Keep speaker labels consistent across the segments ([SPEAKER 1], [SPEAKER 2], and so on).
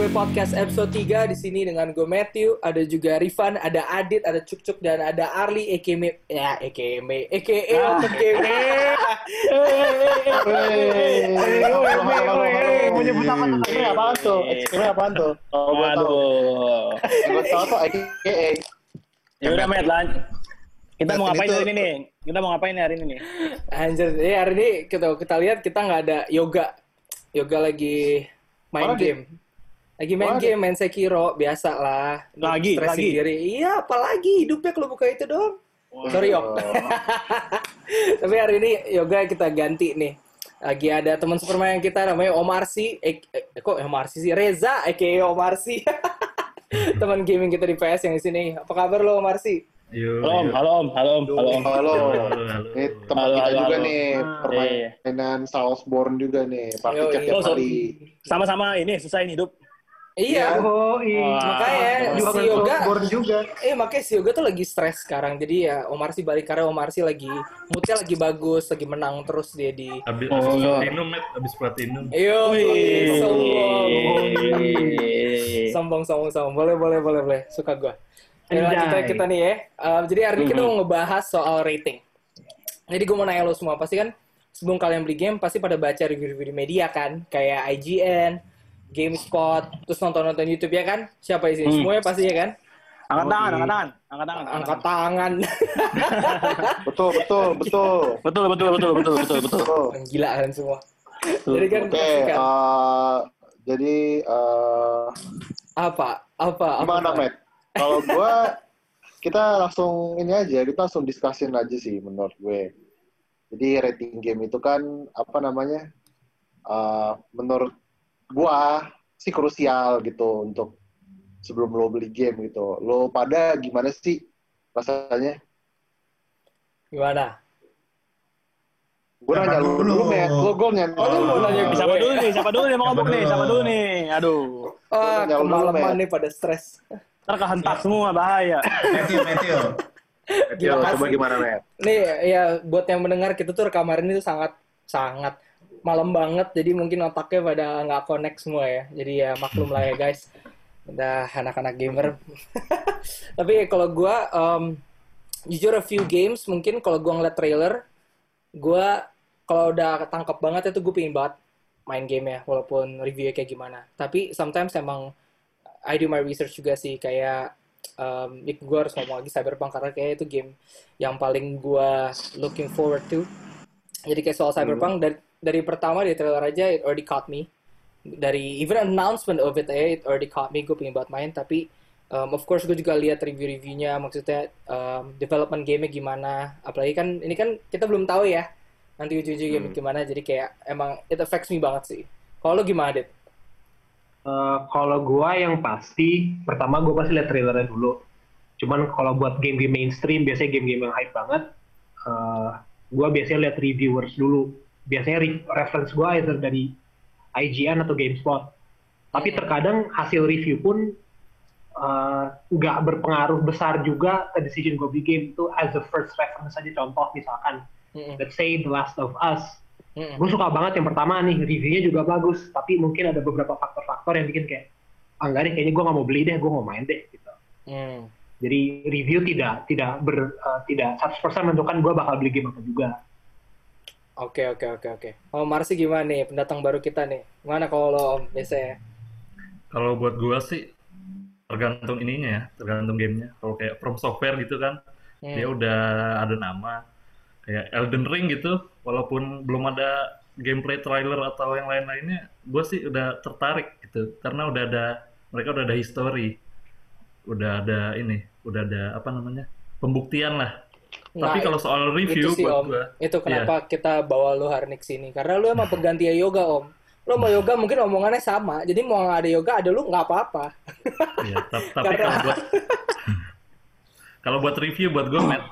[SPEAKER 1] Gameplay Podcast episode 3 di sini dengan gue Matthew, ada juga Rifan, ada Adit, ada Cuk Cuk dan ada Arli EKM ya EKM EKE Open Game.
[SPEAKER 2] Menyebut apa tuh? Ini apaan tuh? Ini apaan tuh? Oh.
[SPEAKER 3] Waduh.
[SPEAKER 2] Gue tahu tuh IKE.
[SPEAKER 3] Ya udah, Met, lan. Kita mau ngapain hari ini nih? Kita mau ngapain hari ini nih?
[SPEAKER 1] Anjir, ya hari ini kita kita lihat kita nggak ada yoga. Yoga lagi main game. Lagi main
[SPEAKER 2] Mana,
[SPEAKER 1] game, main Sekiro, biasa lah.
[SPEAKER 3] Lagi,
[SPEAKER 1] Stressing
[SPEAKER 3] lagi?
[SPEAKER 1] diri. Iya, apalagi hidupnya kalau buka itu dong. Sorry, Yok. Tapi hari ini yoga kita ganti nih. Lagi ada teman supermain kita namanya Omar Si. Eh, eh, kok Omar Si sih? Reza, aka Omar Si. teman gaming kita di PS yang di sini. Apa kabar lo Omar Si?
[SPEAKER 4] Yo,
[SPEAKER 3] Halo Om,
[SPEAKER 4] yo.
[SPEAKER 3] halo Om, halo Om, halo Om.
[SPEAKER 2] Halo. Ini teman
[SPEAKER 3] Halo,
[SPEAKER 2] kita
[SPEAKER 3] halo,
[SPEAKER 2] juga
[SPEAKER 3] halo.
[SPEAKER 2] nih.
[SPEAKER 3] Iya.
[SPEAKER 2] Permainan Soulsborne juga nih. Praktiknya
[SPEAKER 1] Yoi.
[SPEAKER 2] tiap
[SPEAKER 3] Oh, so-. Sama-sama ini susah ini hidup.
[SPEAKER 1] Iya.
[SPEAKER 5] Oh iya.
[SPEAKER 1] Makanya
[SPEAKER 5] Juga
[SPEAKER 1] si yoga
[SPEAKER 5] juga.
[SPEAKER 1] Eh makanya si Yoga tuh lagi stres sekarang. Jadi ya Omar sih balik karena Omar sih lagi moodnya lagi bagus, lagi menang terus dia di.
[SPEAKER 4] Abis,
[SPEAKER 3] Oh.
[SPEAKER 4] abis platinum, Matt. Abis platinum.
[SPEAKER 1] Yo, sombong. Sombong, sombong, sombong. Boleh, boleh, boleh, boleh. Suka gua. Ya, aja kita nih ya. Um, jadi hari ini kita mau ngebahas soal rating. Jadi gue mau nanya lo semua, pasti kan sebelum kalian beli game pasti pada baca review-review di media kan, kayak IGN, GameSpot, terus nonton-nonton YouTube ya kan? Siapa di sini?
[SPEAKER 3] Hmm.
[SPEAKER 1] Semuanya pasti ya kan?
[SPEAKER 3] Angkat tangan, angkat tangan, angkat tangan.
[SPEAKER 1] Angkat tangan.
[SPEAKER 2] Betul, betul, betul.
[SPEAKER 3] Betul, betul, betul, betul, betul, betul.
[SPEAKER 2] Betul.
[SPEAKER 1] Gila kalian semua. Jadi kan
[SPEAKER 2] Oke,
[SPEAKER 1] pasti kan
[SPEAKER 2] eh, jadi eh,
[SPEAKER 1] apa? Apa? apa
[SPEAKER 2] gimana? Matt? Kalau gue, kita langsung ini aja, kita langsung diskusin aja sih menurut gue. Jadi rating game itu kan apa namanya? eh, menurut gua sih krusial gitu untuk sebelum lo beli game gitu. Lo pada gimana sih rasanya?
[SPEAKER 1] Gimana?
[SPEAKER 2] Gue nanya lu
[SPEAKER 4] dulu?
[SPEAKER 2] dulu, Matt. Lo gue nanya.
[SPEAKER 1] Oh, lu mau nanya gue?
[SPEAKER 3] Siapa dulu nih? Siapa dulu nih mau ngomong nih? Siapa dulu nih? Aduh.
[SPEAKER 2] Dulu,
[SPEAKER 1] kemalaman nih pada stres.
[SPEAKER 3] Ntar kehentak semua bahaya.
[SPEAKER 4] Matthew, Matthew.
[SPEAKER 1] Gimana
[SPEAKER 2] coba gimana, Matt?
[SPEAKER 1] Nih ya buat yang mendengar kita tuh rekaman ini tuh sangat sangat malam banget jadi mungkin otaknya pada nggak connect semua ya. Jadi ya maklum lah ya guys. Udah anak-anak gamer. Tapi kalau gua um, jujur a few games mungkin kalau gua ngeliat trailer gua kalau udah ketangkep banget itu gue pingin banget main game ya walaupun reviewnya kayak gimana. Tapi sometimes emang I do my research juga sih kayak um, gue harus ngomong lagi Cyberpunk karena kayak itu game yang paling gue looking forward to. Jadi kayak soal Cyberpunk dari dari pertama di trailer aja it already caught me. Dari even announcement of it aja it already caught me. Gue pengen banget main tapi um, of course gue juga lihat review-reviewnya maksudnya um, development game-nya gimana. Apalagi kan ini kan kita belum tahu ya nanti ujung-ujung game gimana. Jadi kayak emang it affects me banget sih. Kalau lo gimana, Dit?
[SPEAKER 5] Eh, kalau gua yang pasti, pertama gua pasti lihat trailernya dulu. Cuman kalau buat game-game mainstream, biasanya game-game yang hype banget, eh, gua biasanya lihat reviewers dulu. Biasanya re- reference gua either dari IGN atau GameSpot. Tapi
[SPEAKER 1] Hmm.
[SPEAKER 5] terkadang hasil review pun eh, nggak berpengaruh besar juga ke decision gua beli game itu as a first reference aja contoh misalkan
[SPEAKER 1] Mm-mm.
[SPEAKER 5] let's say The Last of Us
[SPEAKER 1] Mm-mm.
[SPEAKER 5] gue suka banget yang pertama nih reviewnya juga bagus tapi mungkin ada beberapa faktor-faktor yang bikin kayak ah enggak deh kayaknya gue nggak mau beli deh gue mau main deh gitu
[SPEAKER 1] Hmm.
[SPEAKER 5] jadi review tidak tidak ber eh, tidak 100% menentukan gue bakal beli game apa juga
[SPEAKER 1] Oke oke oke oke. Oh Marsi gimana nih pendatang baru kita nih? Gimana kalau lo Om biasanya?
[SPEAKER 4] Kalau buat gua sih tergantung ininya ya, tergantung gamenya. Kalau kayak From Software gitu kan,
[SPEAKER 1] Hmm.
[SPEAKER 4] dia udah ada nama. Kayak Elden Ring gitu, walaupun belum ada gameplay trailer atau yang lain-lainnya, gua sih udah tertarik gitu. Karena udah ada, mereka udah ada history. Udah ada ini, udah ada apa namanya, pembuktian lah. Tapi
[SPEAKER 1] Nah,
[SPEAKER 4] kalau soal
[SPEAKER 1] itu
[SPEAKER 4] review
[SPEAKER 1] sih
[SPEAKER 4] buat
[SPEAKER 1] Om.
[SPEAKER 4] gua,
[SPEAKER 1] Itu kenapa kita bawa lo hari ini ke sini? Karena lo emang pengganti yoga Om. Lo mau yoga mungkin omongannya sama. Jadi mau nggak ada yoga ada lu nggak apa-apa.
[SPEAKER 4] Iya, tap- tapi
[SPEAKER 1] Karena-
[SPEAKER 4] kalau buat kalau buat review buat gue, Matt,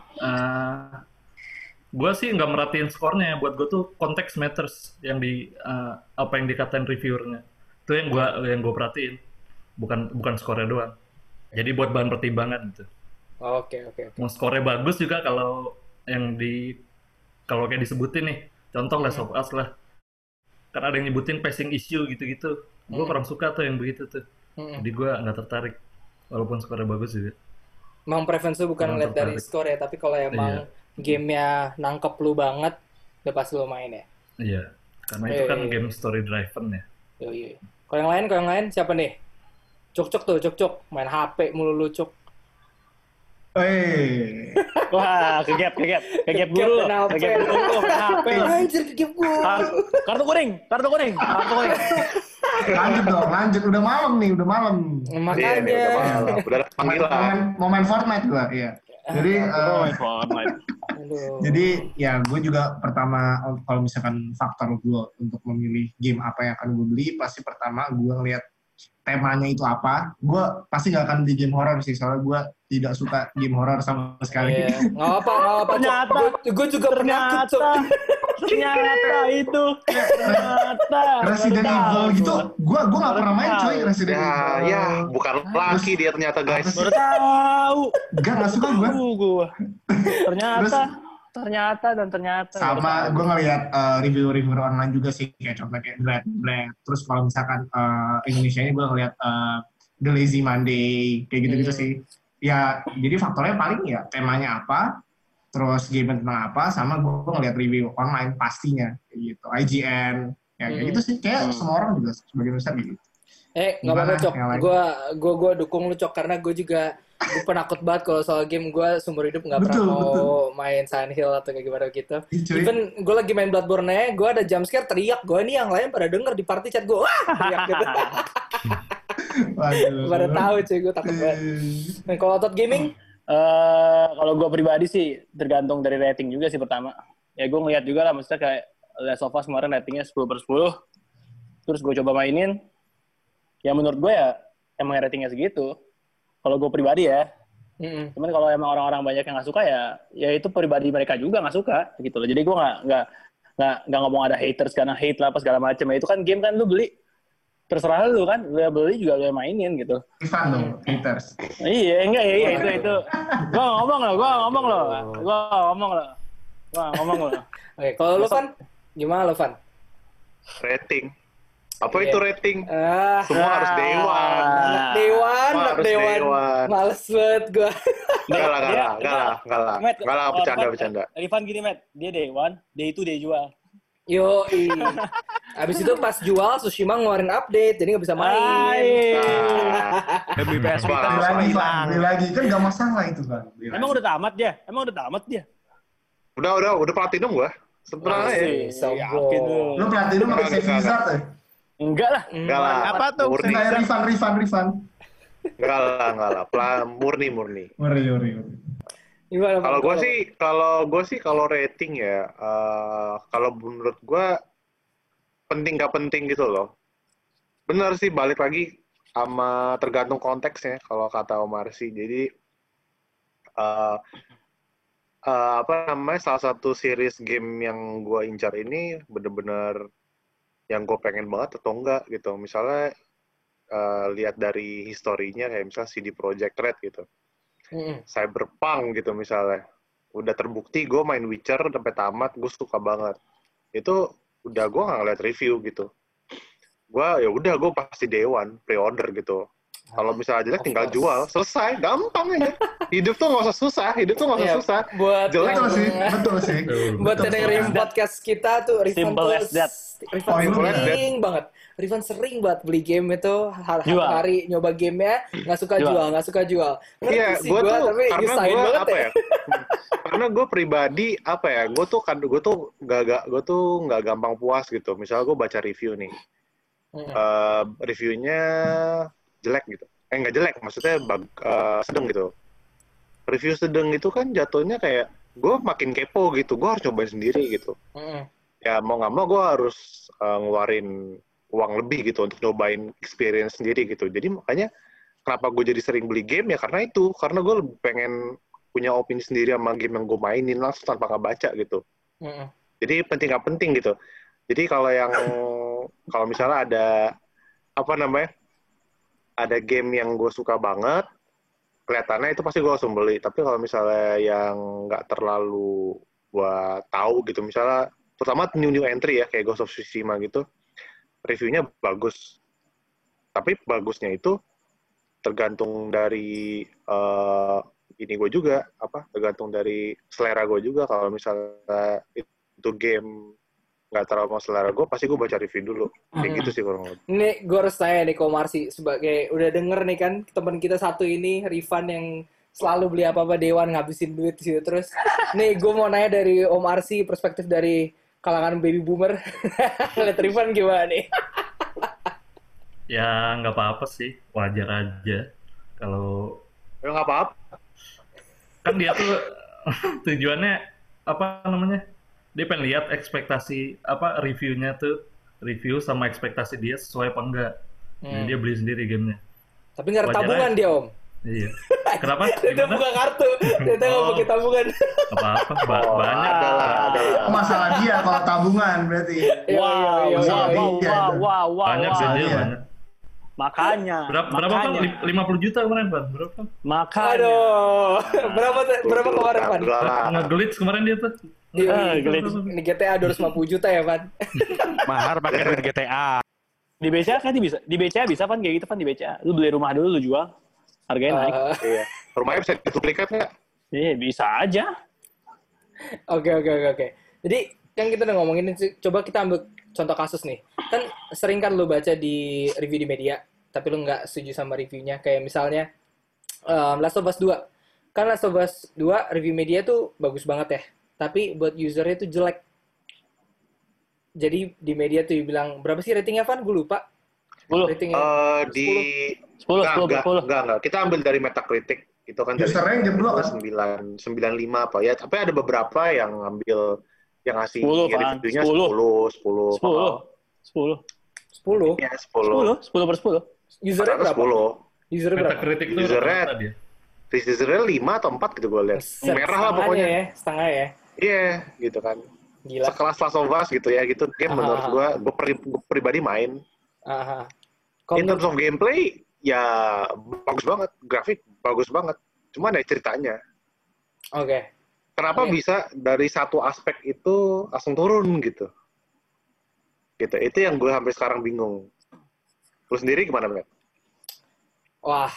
[SPEAKER 4] gue sih nggak merhatiin skornya. Buat gue tuh konteks matters yang di eh, apa yang dikatain reviewernya. Itu yang gue yang gue perhatiin, bukan bukan skornya doang. Jadi buat bahan pertimbangan gitu.
[SPEAKER 1] Oke oke oke.
[SPEAKER 4] Mau skornya bagus juga kalau yang di kalau kayak disebutin nih, contoh Last of Us lah. kan ada yang nyebutin passing issue gitu-gitu. Gue
[SPEAKER 1] Hmm.
[SPEAKER 4] kurang suka tuh yang begitu tuh.
[SPEAKER 1] Mm-mm.
[SPEAKER 4] Jadi gue nggak tertarik. Walaupun skornya bagus juga.
[SPEAKER 1] Emang preference lu bukan lihat dari skor ya, tapi kalau emang gamenya nangkep lu banget, udah pasti lu main ya.
[SPEAKER 4] Iya. Karena itu
[SPEAKER 1] Iya,
[SPEAKER 4] kan
[SPEAKER 1] iya, iya.
[SPEAKER 4] game story driven ya.
[SPEAKER 1] Yo, yo. Kalau yang lain, kalau yang lain siapa nih? Cuk cuk tuh, cuk cuk. Main HP mulu lu cuk.
[SPEAKER 6] Eh,
[SPEAKER 3] Wah, kegap, kegap, kegap
[SPEAKER 1] Kegap
[SPEAKER 3] guru, kegap guru, kenapa?
[SPEAKER 1] Anjir kegep gua.
[SPEAKER 3] Kar- Kartu kuning, kartu kuning, kartu kuning.
[SPEAKER 6] lanjut dong, lanjut. Udah malam nih, udah malam.
[SPEAKER 2] Iya, nih,
[SPEAKER 1] Makanya.
[SPEAKER 2] udah malam. Udah panggilan.
[SPEAKER 6] momen, momen Fortnite gua, iya. Jadi.
[SPEAKER 1] Aduh.
[SPEAKER 6] jadi ya gue juga pertama kalau misalkan faktor gue untuk memilih game apa yang akan gue beli, pasti pertama gue ngeliat temanya itu apa. Gue pasti gak akan beli game horror sih, soalnya gue tidak suka game horror sama sekali.
[SPEAKER 1] Iya. Nggak apa, nggak apa.
[SPEAKER 3] Ternyata-
[SPEAKER 1] Gua- Gua juga.
[SPEAKER 3] Ternyata, ternyata itu, ternyata.
[SPEAKER 6] Resident Evil gitu,
[SPEAKER 3] gua.
[SPEAKER 6] gue gue gak pernah main coy Resident
[SPEAKER 2] Ya,
[SPEAKER 6] Evil.
[SPEAKER 2] ya, bukan laki dia ternyata guys.
[SPEAKER 3] Baru tahu.
[SPEAKER 6] Gak, gak suka gue.
[SPEAKER 3] Ternyata,
[SPEAKER 6] Terus-
[SPEAKER 3] ternyata dan ternyata.
[SPEAKER 6] sama gue ngeliat uh, review-review online juga sih kayak contohnya kayak Black Black terus kalau misalkan uh, Indonesia nya gue ngeliat uh, The Lazy Monday kayak gitu-gitu
[SPEAKER 1] Hmm.
[SPEAKER 6] sih ya jadi faktornya paling ya temanya apa terus game tentang apa sama gue ngeliat review online pastinya kayak gitu IGN ya kayak
[SPEAKER 1] Hmm.
[SPEAKER 6] gitu sih kayak
[SPEAKER 3] Hmm.
[SPEAKER 6] semua orang juga sebagian besar gitu
[SPEAKER 1] Eh, nggak apa-apa, Cok. Gua, gua, gua dukung lu, Cok. Karena gue juga gue penakut banget kalau soal game. Gue seumur hidup nggak pernah
[SPEAKER 6] Betul,
[SPEAKER 1] mau
[SPEAKER 6] betul.
[SPEAKER 1] main Silent Hill atau kayak gimana gitu.
[SPEAKER 6] Cuy.
[SPEAKER 1] Even gue lagi main Bloodborne nya gue ada jump scare teriak. Gue nih yang lain pada denger di party chat gue. Wah! Teriak gitu. Pada tahu cuy, gue takut banget. Dan kalau otot gaming,
[SPEAKER 3] Eh, kalau gue pribadi sih tergantung dari rating juga sih pertama. Ya gue ngeliat juga lah, maksudnya kayak Last of Us kemarin ratingnya 10 per 10. Terus gue coba mainin. Ya menurut gue ya emang ratingnya segitu. Kalau gue pribadi ya.
[SPEAKER 1] Mm-mm.
[SPEAKER 3] Cuman kalau emang orang-orang banyak yang nggak suka ya, ya itu pribadi mereka juga nggak suka gitu loh. Jadi gue nggak nggak nggak nggak ngomong ada haters karena hate lah apa segala macam. Ya itu kan game kan lu beli terserah lu kan, lu beli juga lu mainin gitu.
[SPEAKER 6] Rifan dong haters
[SPEAKER 3] Iya, enggak ya, iya, itu itu. Gua ngomong loh, gua ngomong loh. Gua ngomong loh. Gua ngomong loh.
[SPEAKER 1] Oke, kalau lu Van, gimana lu Van?
[SPEAKER 2] Rating. Apa
[SPEAKER 1] Iya.
[SPEAKER 2] itu rating?
[SPEAKER 1] Ah,
[SPEAKER 2] Semua harus dewan.
[SPEAKER 1] dewan,
[SPEAKER 2] Semua harus
[SPEAKER 1] dewan.
[SPEAKER 2] dewan.
[SPEAKER 1] Males banget gue.
[SPEAKER 2] Enggak lah, enggak
[SPEAKER 3] Dia-
[SPEAKER 2] lah, enggak lah, enggak lah. Enggak lah, bercanda, bercanda.
[SPEAKER 3] Rifan gini, Matt. Dia day one, day two dia jual.
[SPEAKER 1] Yo, Abis itu pas jual, Tsushima ngeluarin update, jadi nggak bisa main.
[SPEAKER 2] Nah,
[SPEAKER 3] Lebih PS
[SPEAKER 2] Wah,
[SPEAKER 3] Vita
[SPEAKER 6] beli lagi beli lagi kan gak masalah itu kan
[SPEAKER 3] Emang udah tamat dia? Emang udah tamat dia?
[SPEAKER 2] udah, udah, udah platinum gua. Sebenarnya ya.
[SPEAKER 1] Sombong.
[SPEAKER 3] Lu.
[SPEAKER 6] lu platinum pakai save wizard ya
[SPEAKER 3] Enggak lah.
[SPEAKER 2] Enggak lah.
[SPEAKER 3] Apa tuh?
[SPEAKER 2] Murni.
[SPEAKER 6] kayak Rifan Rifan Rifan
[SPEAKER 2] Enggak lah, enggak lah. Pla- murni, murni.
[SPEAKER 6] Ngeri.
[SPEAKER 1] Gimana, Van?
[SPEAKER 2] Kalau gue sih, kalau gue sih kalau rating ya, eh, kalau menurut gue penting gak penting gitu loh. Bener sih balik lagi sama tergantung konteksnya kalau kata Omar sih. Jadi eh eh, apa namanya salah satu series game yang gue incar ini bener-bener yang gue pengen banget atau enggak gitu. Misalnya eh, lihat dari historinya kayak misalnya CD Projekt Red gitu.
[SPEAKER 1] Mm-mm.
[SPEAKER 2] Cyberpunk gitu misalnya. Udah terbukti gue main Witcher sampai tamat, gue suka banget. Itu udah gue nggak ngeliat review gitu. Gue ya udah gue pasti dewan pre-order gitu. Kalau misalnya jelek tinggal
[SPEAKER 1] course.
[SPEAKER 2] jual, selesai, gampang aja. Hidup tuh nggak usah susah, hidup tuh nggak usah
[SPEAKER 1] Iya,
[SPEAKER 2] susah.
[SPEAKER 1] buat
[SPEAKER 2] Jelek
[SPEAKER 1] yang-
[SPEAKER 6] betul sih betul sih
[SPEAKER 1] buat dengerin
[SPEAKER 6] betul.
[SPEAKER 1] podcast kita tuh Rifan
[SPEAKER 3] Simple
[SPEAKER 1] tuh
[SPEAKER 3] as that.
[SPEAKER 1] Rifan
[SPEAKER 6] Oh,
[SPEAKER 2] as that.
[SPEAKER 1] sering banget Rifan sering banget beli game itu hari, hari nyoba gamenya nggak suka
[SPEAKER 3] Jual.
[SPEAKER 1] jual nggak suka jual
[SPEAKER 2] Iya, gue
[SPEAKER 1] gua,
[SPEAKER 2] tuh
[SPEAKER 1] tapi
[SPEAKER 2] karena gue
[SPEAKER 1] banget
[SPEAKER 2] apa
[SPEAKER 1] ya
[SPEAKER 2] ya? karena gue pribadi apa ya? Gue tuh kan gue tuh gak, gak gue tuh nggak gampang puas gitu. Misalnya gue baca review nih, eh, reviewnya jelek gitu. Eh nggak jelek, maksudnya bag, eh, sedang gitu. Review sedang itu kan jatuhnya kayak gue makin kepo gitu. Gue harus cobain sendiri gitu.
[SPEAKER 1] Mm-mm.
[SPEAKER 2] Ya mau nggak mau gue harus eh, ngeluarin uang lebih gitu untuk nyobain experience sendiri gitu. Jadi makanya kenapa gue jadi sering beli game ya karena itu. Karena gue lebih pengen punya opini sendiri sama game yang gue mainin langsung tanpa ngebaca gitu.
[SPEAKER 1] Mm-mm.
[SPEAKER 2] Jadi penting nggak penting gitu. Jadi kalau yang kalau misalnya ada apa namanya ada game yang gue suka banget, kelihatannya itu pasti gue langsung beli. Tapi kalau misalnya yang nggak terlalu gue tahu gitu, misalnya terutama new new entry ya kayak Ghost of Tsushima gitu, reviewnya bagus. Tapi bagusnya itu tergantung dari eh, ini gue juga apa tergantung dari selera gue juga kalau misalnya itu game nggak terlalu mau selera gue pasti gue baca review dulu kayak
[SPEAKER 1] Hmm.
[SPEAKER 2] gitu sih kurang lebih
[SPEAKER 1] Ini gue harus tanya nih Ko Marsi sebagai udah denger nih kan teman kita satu ini Rifan yang selalu beli apa-apa Dewan ngabisin duit di situ terus. Nih gue mau nanya dari Om Arsi perspektif dari kalangan baby boomer. Lihat Rifan gimana nih?
[SPEAKER 4] Ya nggak apa-apa sih, wajar aja. Kalau
[SPEAKER 2] ya nggak apa-apa
[SPEAKER 4] kan dia tuh tujuannya apa namanya? Dia pengen lihat ekspektasi apa reviewnya tuh review sama ekspektasi dia sesuai apa enggak. Jadi
[SPEAKER 1] Hmm.
[SPEAKER 4] dia beli sendiri gamenya.
[SPEAKER 1] Tapi nggak ada tabungan dia Om.
[SPEAKER 4] Iya. Kenapa?
[SPEAKER 1] Dia buka kartu, dia nggak
[SPEAKER 4] Oh.
[SPEAKER 1] pakai tabungan.
[SPEAKER 4] Apa-apa, ba-
[SPEAKER 2] Oh,
[SPEAKER 4] banyak.
[SPEAKER 2] ada lah, ada lah.
[SPEAKER 6] Oh, masalah dia kalau tabungan berarti.
[SPEAKER 1] Iya,
[SPEAKER 3] Wow,
[SPEAKER 1] iya, iya,
[SPEAKER 3] wow, wow,
[SPEAKER 6] iya.
[SPEAKER 3] wow, wow, wow,
[SPEAKER 4] Banyak
[SPEAKER 3] wow.
[SPEAKER 4] sih dia
[SPEAKER 6] iya.
[SPEAKER 3] Makanya,
[SPEAKER 4] Berapa, berapa
[SPEAKER 3] makanya,
[SPEAKER 4] Lim- 50 juta kemarin, Pan? Berapa?
[SPEAKER 3] makanya.
[SPEAKER 1] Aduh, berapa berapa kemarin Pan?
[SPEAKER 4] Nge-glitch kemarin dia tuh.
[SPEAKER 3] Ah,
[SPEAKER 1] iya.
[SPEAKER 3] glitch.
[SPEAKER 1] Ini GTA 250 juta ya Pan?
[SPEAKER 7] Mahar pakai duit GTA.
[SPEAKER 3] Di BCA kan bisa, di BCA bisa kan kayak gitu kan di BCA. Lu beli rumah dulu lu jual, harganya naik.
[SPEAKER 1] Ah,
[SPEAKER 2] iya rumahnya bisa duplikat nggak
[SPEAKER 3] Iya bisa aja.
[SPEAKER 1] Oke oke oke oke. Jadi kan kita udah ngomongin coba kita ambil contoh kasus nih. Kan sering kan lu baca di review di media, tapi lu nggak setuju sama reviewnya. Kayak misalnya um, Last of Us 2. Kan Last of Us 2 review media tuh bagus banget ya. Tapi buat usernya tuh jelek. Jadi di media tuh bilang berapa sih ratingnya Van? Gue lupa.
[SPEAKER 3] 10,
[SPEAKER 1] Ratingnya.
[SPEAKER 2] Eh, di
[SPEAKER 3] 10,
[SPEAKER 2] Nggak,
[SPEAKER 3] 10,
[SPEAKER 2] nggak,
[SPEAKER 3] 10.
[SPEAKER 2] nggak, nggak. Kita ambil dari Metacritic. Itu kan dari
[SPEAKER 6] Usernya yang jeblok kan?
[SPEAKER 2] 9, 95 apa ya. Tapi ada beberapa yang ngambil yang ngasih
[SPEAKER 3] 10, Van.
[SPEAKER 2] reviewnya
[SPEAKER 3] 10.
[SPEAKER 2] 10, 10.
[SPEAKER 3] 10. 10.
[SPEAKER 1] 10.
[SPEAKER 2] Ya, 10.
[SPEAKER 3] 10, 10 per 10.
[SPEAKER 1] Usernya berapa?
[SPEAKER 2] 10.
[SPEAKER 1] Usernya berapa?
[SPEAKER 4] Metacritic tuh
[SPEAKER 2] Usernya-
[SPEAKER 4] rata-rata dia.
[SPEAKER 2] Usernya 5 atau 4 gitu gue lihat. Merah lah pokoknya.
[SPEAKER 1] ya, setengah ya.
[SPEAKER 2] Iya, gitu kan.
[SPEAKER 1] Gila.
[SPEAKER 2] Sekelas Last of Us gitu ya, gitu. Game
[SPEAKER 1] Ah.
[SPEAKER 2] menurut gue, gue pribadi main.
[SPEAKER 1] Aha. Kalau
[SPEAKER 2] In
[SPEAKER 1] menurut-
[SPEAKER 2] terms of gameplay, ya bagus banget. Grafik bagus banget. Cuman ya ceritanya.
[SPEAKER 1] Oke.
[SPEAKER 2] Kenapa
[SPEAKER 1] Iya.
[SPEAKER 2] bisa dari satu aspek itu langsung turun gitu? Gitu. Itu yang gue sampai sekarang bingung. Lu sendiri gimana, Matt?
[SPEAKER 1] Wah,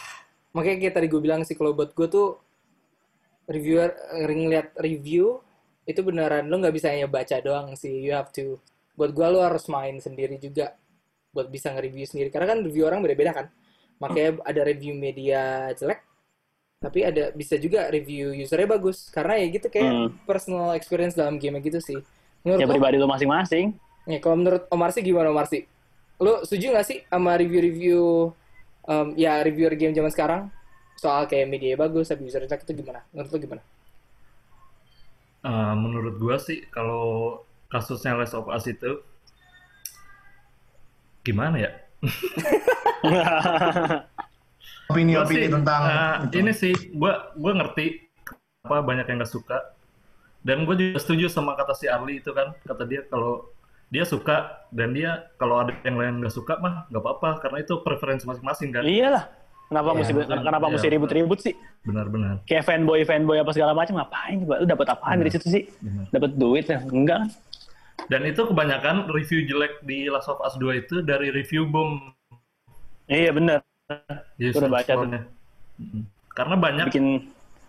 [SPEAKER 1] makanya kayak tadi gue bilang sih kalau buat gue tuh reviewer eh, ngeliat review itu beneran lo nggak bisa hanya baca doang sih. You have to buat gue lo harus main sendiri juga buat bisa nge-review sendiri. Karena kan review orang beda-beda kan. Makanya ada review media jelek, tapi ada bisa juga review usernya bagus. Karena ya gitu kayak
[SPEAKER 3] Hmm.
[SPEAKER 1] personal experience dalam game gitu sih. Menurut
[SPEAKER 3] Ya
[SPEAKER 1] lo,
[SPEAKER 3] pribadi lu masing-masing.
[SPEAKER 1] Nih, kalau menurut Omar sih gimana Omar sih? Lo setuju nggak sih sama review-review em, ya reviewer game zaman sekarang soal kayak media bagus, tapi user jelek itu gimana? Menurut lo gimana?
[SPEAKER 4] Eh, menurut gua sih kalau kasusnya Last of Us itu gimana ya?
[SPEAKER 6] Opini-opini
[SPEAKER 4] sih,
[SPEAKER 6] tentang
[SPEAKER 4] eh,
[SPEAKER 6] itu.
[SPEAKER 4] ini sih gua gua ngerti apa banyak yang nggak suka dan gue juga setuju sama kata si Arli itu kan kata dia kalau dia suka dan dia kalau ada yang lain nggak suka mah nggak apa-apa karena itu preferensi masing-masing kan
[SPEAKER 3] Iyalah. Kenapa
[SPEAKER 1] Iya,
[SPEAKER 3] mesti kenapa
[SPEAKER 4] Iya,
[SPEAKER 3] mesti ribut-ribut sih?
[SPEAKER 4] benar-benar
[SPEAKER 3] Kayak fanboy fanboy apa segala macam ngapain coba? Lu dapat apaan dari situ sih?
[SPEAKER 4] benar.
[SPEAKER 3] Dapat duit ya? Enggak kan?
[SPEAKER 4] dan itu kebanyakan review jelek di Last of Us 2 itu dari review boom
[SPEAKER 3] Iya bener.
[SPEAKER 4] user
[SPEAKER 3] Udah baca tuh.
[SPEAKER 4] karena banyak
[SPEAKER 3] Bikin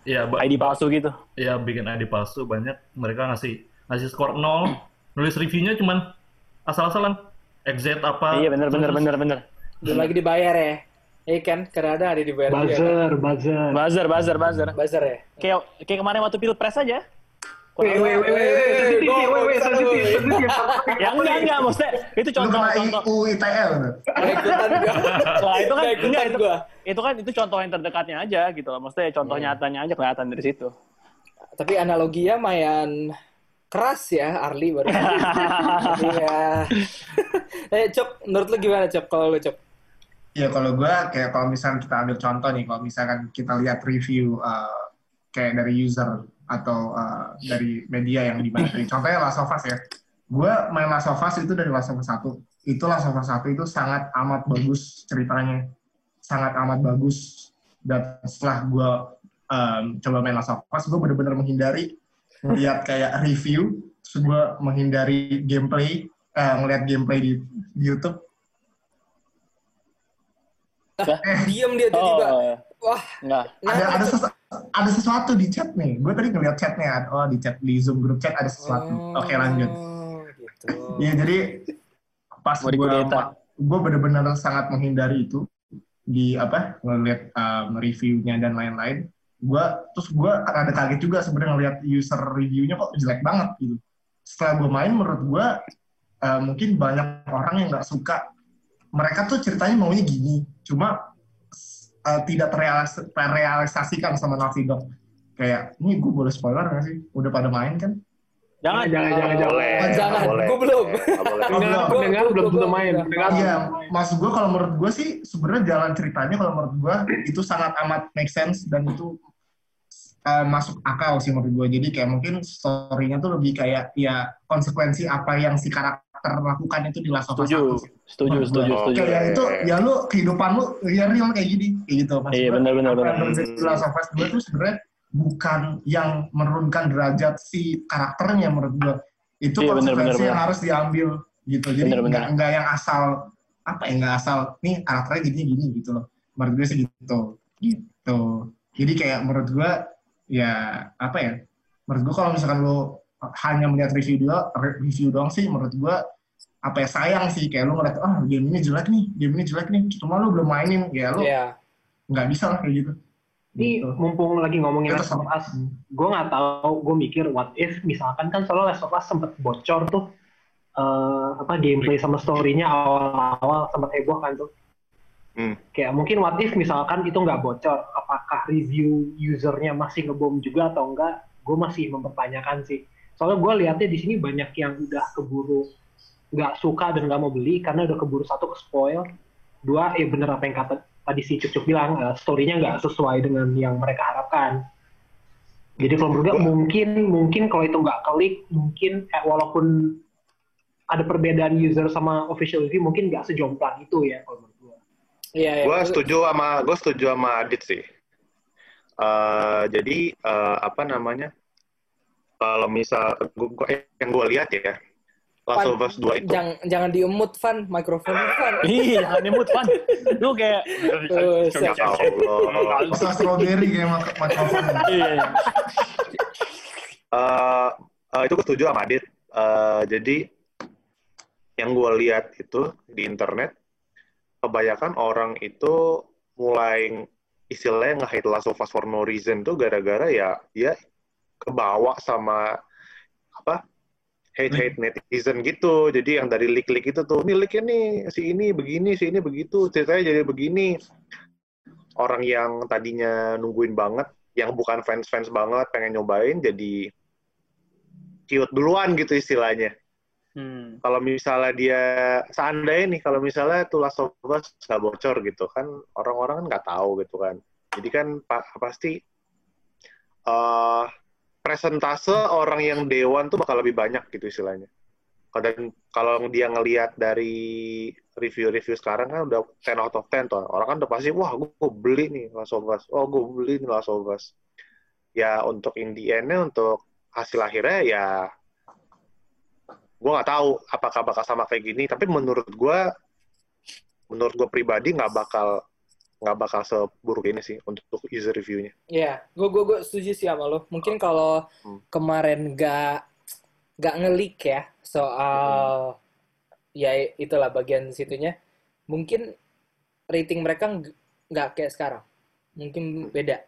[SPEAKER 4] ya ba-
[SPEAKER 3] ID palsu gitu.
[SPEAKER 4] ya bikin ID palsu banyak mereka ngasih ngasih skor 0 nulis reviewnya cuman asal-asalan exit apa
[SPEAKER 3] Iya bener
[SPEAKER 4] terus-
[SPEAKER 3] bener bener.
[SPEAKER 1] Belum lagi dibayar ya? Iya kan? Karena ada ada dibayar juga. kan?
[SPEAKER 5] Buzzer, buzzer.
[SPEAKER 3] Buzzer buzzer buzzer.
[SPEAKER 1] Buzzer ya?
[SPEAKER 3] Kayak kayak kemarin waktu pilpres aja.
[SPEAKER 5] Weh, weh, weh, weh, weh, sensitif,
[SPEAKER 1] Gua-
[SPEAKER 5] weh, weh,
[SPEAKER 1] gua-
[SPEAKER 5] sensitif, sensitif.
[SPEAKER 3] Ya enggak enggak maksudnya itu
[SPEAKER 6] Lu
[SPEAKER 3] contoh
[SPEAKER 6] kena
[SPEAKER 3] contoh.
[SPEAKER 6] UU ITL.
[SPEAKER 3] Lah itu kan
[SPEAKER 1] ikutan
[SPEAKER 3] enggak itu
[SPEAKER 1] gua.
[SPEAKER 3] itu kan itu contoh yang terdekatnya aja gitu loh. Maksudnya contoh nyatanya aja kelihatan dari situ.
[SPEAKER 1] Tapi analoginya lumayan keras ya Arli baru. Iya. eh Cok, menurut lo gimana Cok kalau lo Cok?
[SPEAKER 6] Ya kalau gue kayak kalau misalnya kita ambil contoh nih, kalau misalkan kita lihat review uh, kayak dari user atau uh, dari media yang dari contohnya Last of Us ya. Gue main Last of Us itu dari Last of Us 1. Itu Last of Us 1 itu sangat amat bagus ceritanya. Sangat amat bagus. Dan setelah gue um, coba main Last of Us, gue bener-bener menghindari lihat kayak review, terus gue menghindari gameplay, eh, ngeliat gameplay di, di YouTube.
[SPEAKER 1] Diam dia tiba-tiba.
[SPEAKER 3] Oh,
[SPEAKER 1] Wah,
[SPEAKER 3] enggak.
[SPEAKER 1] nah,
[SPEAKER 6] ada ada sesu- ada sesuatu di chat nih. Gue tadi ngeliat chatnya. Oh di chat di Zoom grup chat ada sesuatu. Oke lanjut.
[SPEAKER 1] Oh, gitu.
[SPEAKER 6] Iya jadi pas gue gue bener-bener sangat menghindari itu di apa ngeliat um, reviewnya dan lain-lain. Gue terus gue ada kaget juga sebenarnya ngeliat user reviewnya kok jelek banget gitu. Setelah gue main menurut gue uh, mungkin banyak orang yang nggak suka. Mereka tuh ceritanya maunya gini, cuma uh, tidak terrealis- terrealisasikan sama Naughty Dog. Kayak, ini gue boleh spoiler nggak sih? Udah pada main kan?
[SPEAKER 3] Jangan,
[SPEAKER 5] jangan, jangan, jangan.
[SPEAKER 2] Boleh,
[SPEAKER 1] jangan.
[SPEAKER 2] boleh.
[SPEAKER 1] Gua belum.
[SPEAKER 2] Boleh.
[SPEAKER 6] Oh,
[SPEAKER 5] Pendengar,
[SPEAKER 6] belum.
[SPEAKER 5] pendengar belum main.
[SPEAKER 1] gua-
[SPEAKER 5] Pendengar
[SPEAKER 6] Iya, maksud gue kalau menurut gue sih sebenarnya jalan ceritanya kalau menurut gue itu sangat amat make sense dan itu uh, masuk akal sih menurut gue. Jadi kayak mungkin story-nya tuh lebih kayak ya konsekuensi apa yang si karakter lakukan itu di Last of Us
[SPEAKER 3] setuju, setuju, setuju,
[SPEAKER 6] gua.
[SPEAKER 3] setuju.
[SPEAKER 6] Kayak itu ya lu kehidupan lu ya real kayak gini kayak gitu. Maksud
[SPEAKER 3] Iya,
[SPEAKER 6] gua,
[SPEAKER 3] benar, benar, benar.
[SPEAKER 6] yang terjadi di Last of Us 2 itu sebenarnya bukan yang menurunkan derajat si karakternya menurut gue. Itu
[SPEAKER 3] Iya, benar,
[SPEAKER 6] konsekuensi
[SPEAKER 3] benar,
[SPEAKER 6] yang harus diambil gitu. Jadi
[SPEAKER 3] Benar, benar.
[SPEAKER 6] nggak nggak yang asal apa ya nggak asal nih karakternya gini gini gitu loh. Menurut gue sih gitu. Gitu. Jadi kayak menurut gue ya apa ya? Menurut gue kalau misalkan lo hanya melihat review doang, review doang sih menurut gue apa ya sayang sih kayak lu ngeliat ah game ini jelek nih, game ini jelek nih, cuma lu belum mainin ya lu
[SPEAKER 1] Iya.
[SPEAKER 6] nggak bisa lah kayak gitu.
[SPEAKER 5] Ini
[SPEAKER 6] Gitu.
[SPEAKER 5] mumpung lagi ngomongin Last of
[SPEAKER 6] sama.
[SPEAKER 5] Us, gue nggak tahu, gue mikir what if misalkan kan soalnya Last of Us sempet bocor tuh eh, apa gameplay sama story-nya awal-awal sempet heboh kan tuh.
[SPEAKER 2] Hmm.
[SPEAKER 5] Kayak mungkin what if misalkan itu nggak bocor, apakah review usernya masih ngebom juga atau enggak? Gue masih mempertanyakan sih. Soalnya gue lihatnya di sini banyak yang udah keburu nggak suka dan nggak mau beli karena udah keburu satu ke spoil, dua ya bener apa yang kata tadi si Cucuk bilang eh, story-nya nggak sesuai dengan yang mereka harapkan. Jadi kalau menurut gue mungkin mungkin kalau itu nggak klik mungkin eh, walaupun ada perbedaan user sama official review mungkin nggak sejomplang itu ya kalau menurut gue.
[SPEAKER 1] Iya, iya.
[SPEAKER 2] Gue setuju sama gue setuju sama Adit sih. Eh, jadi eh, apa namanya? Kalau misal gua, gua- yang gue lihat ya, Last
[SPEAKER 1] Van,
[SPEAKER 2] of Us 2 itu
[SPEAKER 1] Jangan jangan diemut Van, mikrofon Van.
[SPEAKER 3] Iya, jangan imut, Pan. Lu kayak...
[SPEAKER 1] Tuh, set.
[SPEAKER 2] Ya
[SPEAKER 6] strawberry kayak mikrofon.
[SPEAKER 3] Iya, iya.
[SPEAKER 2] Eh, eh, itu gue setuju sama Adit. Eh, jadi yang gue lihat itu di internet, kebanyakan orang itu mulai istilahnya nge-hate Last of Us for no reason tuh gara-gara ya dia kebawa sama apa hate hate netizen gitu. Jadi yang dari leak-leak itu tuh, ini leaknya nih si ini begini, si ini begitu, ceritanya jadi begini. Orang yang tadinya nungguin banget, yang bukan fans-fans banget, pengen nyobain, jadi ciut duluan gitu istilahnya.
[SPEAKER 3] Hmm.
[SPEAKER 2] Kalau misalnya dia seandainya nih, kalau misalnya tuh Last of Us nggak bocor gitu kan, orang-orang kan nggak tahu gitu kan. Jadi kan pa- pasti eh presentase orang yang dewan tuh bakal lebih banyak gitu istilahnya. Dan kalau dia ngelihat dari review-review sekarang kan udah 10 out of 10 tuh. Orang kan udah pasti, wah gue beli nih Last of Us. Oh gue beli nih Last of Us. Ya untuk in the untuk hasil akhirnya ya gue nggak tahu apakah bakal sama kayak gini. Tapi menurut gue, menurut gue pribadi nggak bakal nggak bakal seburuk ini sih untuk user reviewnya.
[SPEAKER 1] Iya, gue gue gue setuju sih sama lo. Mungkin kalau
[SPEAKER 2] Hmm.
[SPEAKER 1] kemarin gak gak ngelik ya soal ya itulah bagian situnya, mungkin rating mereka ng- nggak kayak sekarang. Mungkin beda.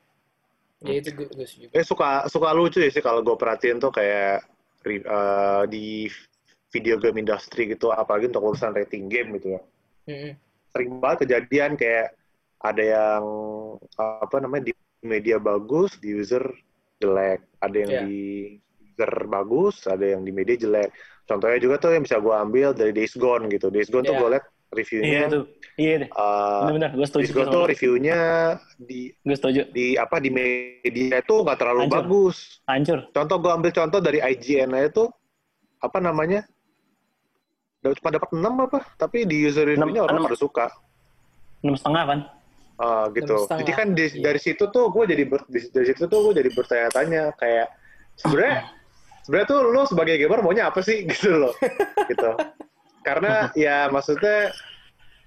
[SPEAKER 1] Ya itu gue, gue setuju.
[SPEAKER 2] Eh suka suka lucu ya sih kalau gue perhatiin tuh kayak eh, di video game industry gitu, apalagi untuk urusan rating game gitu ya.
[SPEAKER 1] Mm-mm.
[SPEAKER 2] Sering banget kejadian kayak ada yang apa namanya di media bagus, di user jelek, ada yang
[SPEAKER 1] Iya.
[SPEAKER 2] di user bagus, ada yang di media jelek. Contohnya juga tuh yang bisa gue ambil dari Days Gone gitu. Days Gone tuh
[SPEAKER 1] Iya.
[SPEAKER 2] gue liat reviewnya,
[SPEAKER 3] Iya tuh. Iya deh.
[SPEAKER 2] eh,
[SPEAKER 3] Bener-bener, gue setuju.
[SPEAKER 2] Days Gone tuh reviewnya di
[SPEAKER 3] Gue setuju.
[SPEAKER 2] di apa di media itu nggak terlalu
[SPEAKER 3] Hancur.
[SPEAKER 2] bagus.
[SPEAKER 3] Hancur.
[SPEAKER 2] contoh gue ambil contoh dari IGN aja tuh apa namanya dapat cuma dapat 6 apa tapi di user reviewnya orang pada suka
[SPEAKER 3] Enam setengah kan?
[SPEAKER 2] Ah, gitu
[SPEAKER 1] setengah.
[SPEAKER 2] jadi kan di-
[SPEAKER 1] Iya.
[SPEAKER 2] dari situ tuh gue jadi ber- dari situ tuh gue jadi bertanya-tanya kayak sebenarnya sebenarnya tuh lo sebagai gamer maunya apa sih gitu loh gitu karena ya maksudnya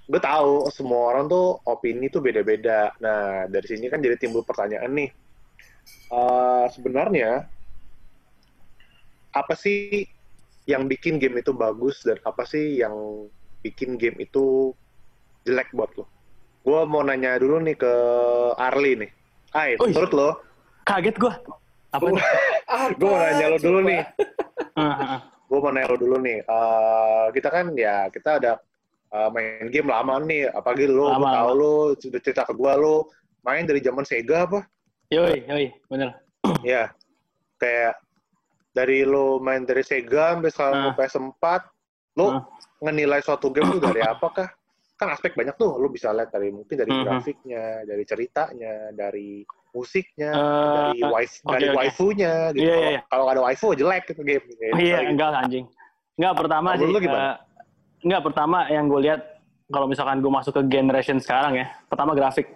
[SPEAKER 2] gue tahu semua orang tuh opini tuh beda-beda. Nah dari sini kan jadi timbul pertanyaan nih. Eh, sebenarnya apa sih yang bikin game itu bagus dan apa sih yang bikin game itu jelek buat lo? Gue mau nanya dulu nih ke Arli nih. Ay,
[SPEAKER 3] Uy.
[SPEAKER 2] menurut lo,
[SPEAKER 3] Kaget gue. Apa nih?
[SPEAKER 2] gue mau nanya lo dulu nih.
[SPEAKER 3] Ah, ah, ah.
[SPEAKER 2] gue mau nanya lo dulu nih. Eh, kita kan ya kita ada eh, main game lama nih. Apalagi lo,
[SPEAKER 3] Lama, lama.
[SPEAKER 2] lo sudah cerita ke gue lo main dari zaman Sega apa?
[SPEAKER 3] Yoi, yoi, bener.
[SPEAKER 2] Ya, kayak dari lo main dari Sega sampai sekarang
[SPEAKER 3] Ah.
[SPEAKER 2] lo PS4, lo
[SPEAKER 3] Ah.
[SPEAKER 2] ngenilai suatu game tuh dari apakah? Kan aspek banyak tuh, lo bisa lihat dari mungkin dari
[SPEAKER 3] Mhm.
[SPEAKER 2] grafiknya, dari ceritanya, dari musiknya,
[SPEAKER 3] Eh,
[SPEAKER 2] dari waifu,
[SPEAKER 3] oke,
[SPEAKER 2] dari
[SPEAKER 3] oke.
[SPEAKER 2] waifunya gitu. Kalau
[SPEAKER 3] iya, iya.
[SPEAKER 2] kalau ada waifu jelek gitu game.
[SPEAKER 3] Oh, iya, enggak lah, anjing. Enggak, pertama sih. eh, enggak, pertama yang gue lihat kalau misalkan gue masuk ke generation sekarang ya, pertama grafik.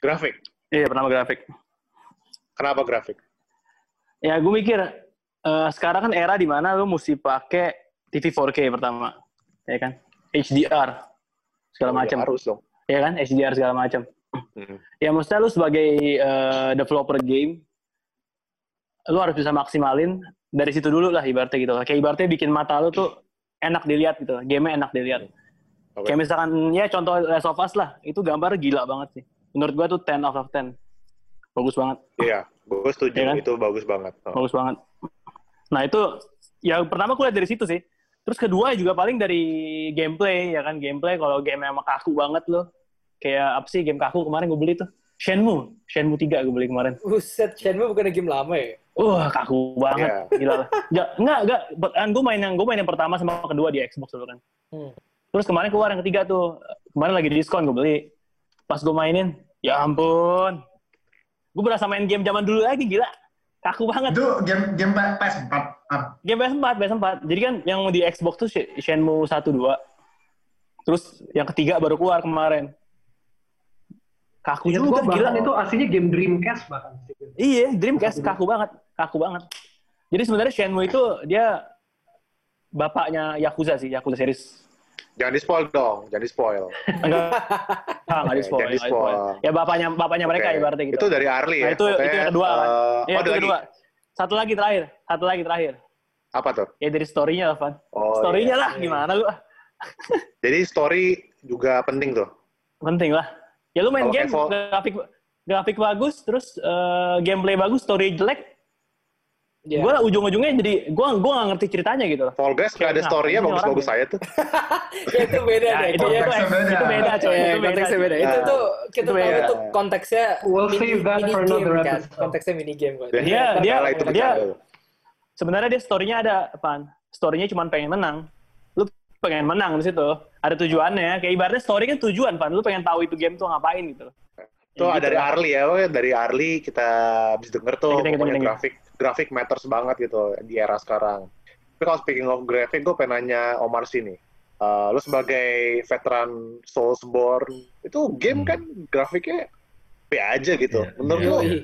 [SPEAKER 2] Grafik.
[SPEAKER 3] Iya, pertama grafik.
[SPEAKER 2] Kenapa grafik?
[SPEAKER 3] Ya, gue mikir eh, sekarang kan era di mana lu mesti pakai TV 4K pertama, ya kan? HDR segala
[SPEAKER 2] Oh, ya
[SPEAKER 3] macam,
[SPEAKER 2] harus dong.
[SPEAKER 3] ya kan? HDR segala macam.
[SPEAKER 2] Mhm.
[SPEAKER 3] Ya, maksudnya lu sebagai eh, developer game, lu harus bisa maksimalin dari situ dulu lah ibaratnya gitu. Kayak ibaratnya bikin mata lu tuh enak dilihat gitu. Game-nya enak dilihat.
[SPEAKER 2] Oke.
[SPEAKER 3] Kayak misalkan ya contoh Last of Us lah, itu gambar gila banget sih. Menurut gua tuh 10 out of 10. Bagus banget,
[SPEAKER 2] Iya, gue setuju.
[SPEAKER 3] Iya kan?
[SPEAKER 2] Itu bagus banget. Oh.
[SPEAKER 3] bagus banget. Nah, itu ya pertama gue lihat dari situ sih. Terus kedua juga paling dari gameplay ya kan gameplay kalau game yang emang kaku banget loh. Kayak apa sih game kaku kemarin gue beli tuh? Shenmue, Shenmue 3 gue beli kemarin.
[SPEAKER 1] Buset, Shenmue bukan game lama ya?
[SPEAKER 3] Wah, kaku banget.
[SPEAKER 2] Iya.
[SPEAKER 3] Gila lah. Ja, enggak, enggak. Kan gue main yang gue main yang pertama sama kedua di Xbox dulu kan.
[SPEAKER 1] Hmm.
[SPEAKER 3] Terus kemarin keluar yang ketiga tuh. Kemarin lagi diskon gue beli. Pas gue mainin, ya ampun. Gue berasa main game zaman dulu lagi, gila. Kaku banget.
[SPEAKER 6] Itu game game PS4. Ah,
[SPEAKER 3] Game PS4, PS4. Jadi kan yang di Xbox tuh Sh- Shenmue 1, 2. Terus yang ketiga baru keluar kemarin. Kaku
[SPEAKER 5] Ingat
[SPEAKER 3] juga,
[SPEAKER 5] gua
[SPEAKER 3] gila.
[SPEAKER 5] itu aslinya game Dreamcast bahkan.
[SPEAKER 3] Iya, Dreamcast kaku banget, kaku banget. Jadi sebenarnya Shenmue itu dia bapaknya Yakuza sih, Yakuza series.
[SPEAKER 2] Jangan di spoil dong, jangan di spoil.
[SPEAKER 3] Enggak, enggak di spoil,
[SPEAKER 2] Jangan
[SPEAKER 3] di-spoil.
[SPEAKER 2] spoil.
[SPEAKER 3] Ya bapaknya bapaknya mereka
[SPEAKER 2] Oke.
[SPEAKER 3] ibaratnya gitu.
[SPEAKER 2] Itu dari Arli ya?
[SPEAKER 3] Nah, itu itu
[SPEAKER 2] Pokoknya,
[SPEAKER 3] yang kedua kan.
[SPEAKER 2] eh,
[SPEAKER 3] Iya,
[SPEAKER 2] oh,
[SPEAKER 3] itu
[SPEAKER 2] lagi?
[SPEAKER 3] kedua. Satu lagi terakhir, satu lagi terakhir.
[SPEAKER 2] Apa tuh?
[SPEAKER 3] Ya dari story-nya lah, Van.
[SPEAKER 2] Oh,
[SPEAKER 3] story-nya
[SPEAKER 2] iya.
[SPEAKER 3] lah, gimana lu?
[SPEAKER 2] Jadi story juga penting tuh.
[SPEAKER 3] Penting lah. Ya lu main
[SPEAKER 2] Kalau
[SPEAKER 3] game,
[SPEAKER 2] Evo-
[SPEAKER 3] grafik grafik bagus, terus eh, gameplay bagus, story jelek,
[SPEAKER 1] Iya.
[SPEAKER 3] gue ujung-ujungnya jadi gue gua nggak ngerti ceritanya gitu loh.
[SPEAKER 2] Fall Guys nggak ada
[SPEAKER 3] Nah,
[SPEAKER 2] story-nya bagus-bagus saya tuh.
[SPEAKER 1] Ya, itu beda
[SPEAKER 3] Ya,
[SPEAKER 1] deh.
[SPEAKER 3] itu,
[SPEAKER 1] Kayaknya
[SPEAKER 3] itu,
[SPEAKER 1] tuh-
[SPEAKER 6] konteksnya beda.
[SPEAKER 3] itu beda coy,
[SPEAKER 1] Iya,
[SPEAKER 3] itu beda.
[SPEAKER 1] konteksnya beda. Itu
[SPEAKER 2] Nah,
[SPEAKER 1] tuh kita
[SPEAKER 3] itu
[SPEAKER 1] tahu
[SPEAKER 3] beda.
[SPEAKER 1] itu konteksnya
[SPEAKER 5] We'll
[SPEAKER 1] mini,
[SPEAKER 5] save that
[SPEAKER 1] mini
[SPEAKER 5] for
[SPEAKER 1] game kan.
[SPEAKER 5] episode.
[SPEAKER 1] Konteksnya mini game kok.
[SPEAKER 2] Jadi,
[SPEAKER 3] Dia- dia-
[SPEAKER 2] itu
[SPEAKER 3] dia-. Sebenarnya dia story-nya ada, Pan. Story-nya cuma pengen menang. Lu pengen menang di situ. Ada tujuannya. Kayak ibaratnya story kan tujuan, Pan. Lu pengen tahu itu game tuh ngapain gitu loh.
[SPEAKER 2] Tuh
[SPEAKER 3] Ya,
[SPEAKER 2] ada
[SPEAKER 3] gitu
[SPEAKER 2] dari
[SPEAKER 3] lah.
[SPEAKER 2] Arli ya, dari Arli kita bisa denger tuh pokoknya
[SPEAKER 3] you.
[SPEAKER 2] grafik grafik matters banget gitu di era sekarang. Tapi kalau speaking of grafik, gue pengen nanya Omar sini. Eh, lu sebagai veteran Soulsborne, itu game
[SPEAKER 4] Hmm.
[SPEAKER 2] kan grafiknya B aja gitu.
[SPEAKER 4] Iya,
[SPEAKER 2] Menurut
[SPEAKER 4] iya.
[SPEAKER 2] lu,
[SPEAKER 1] Yoi.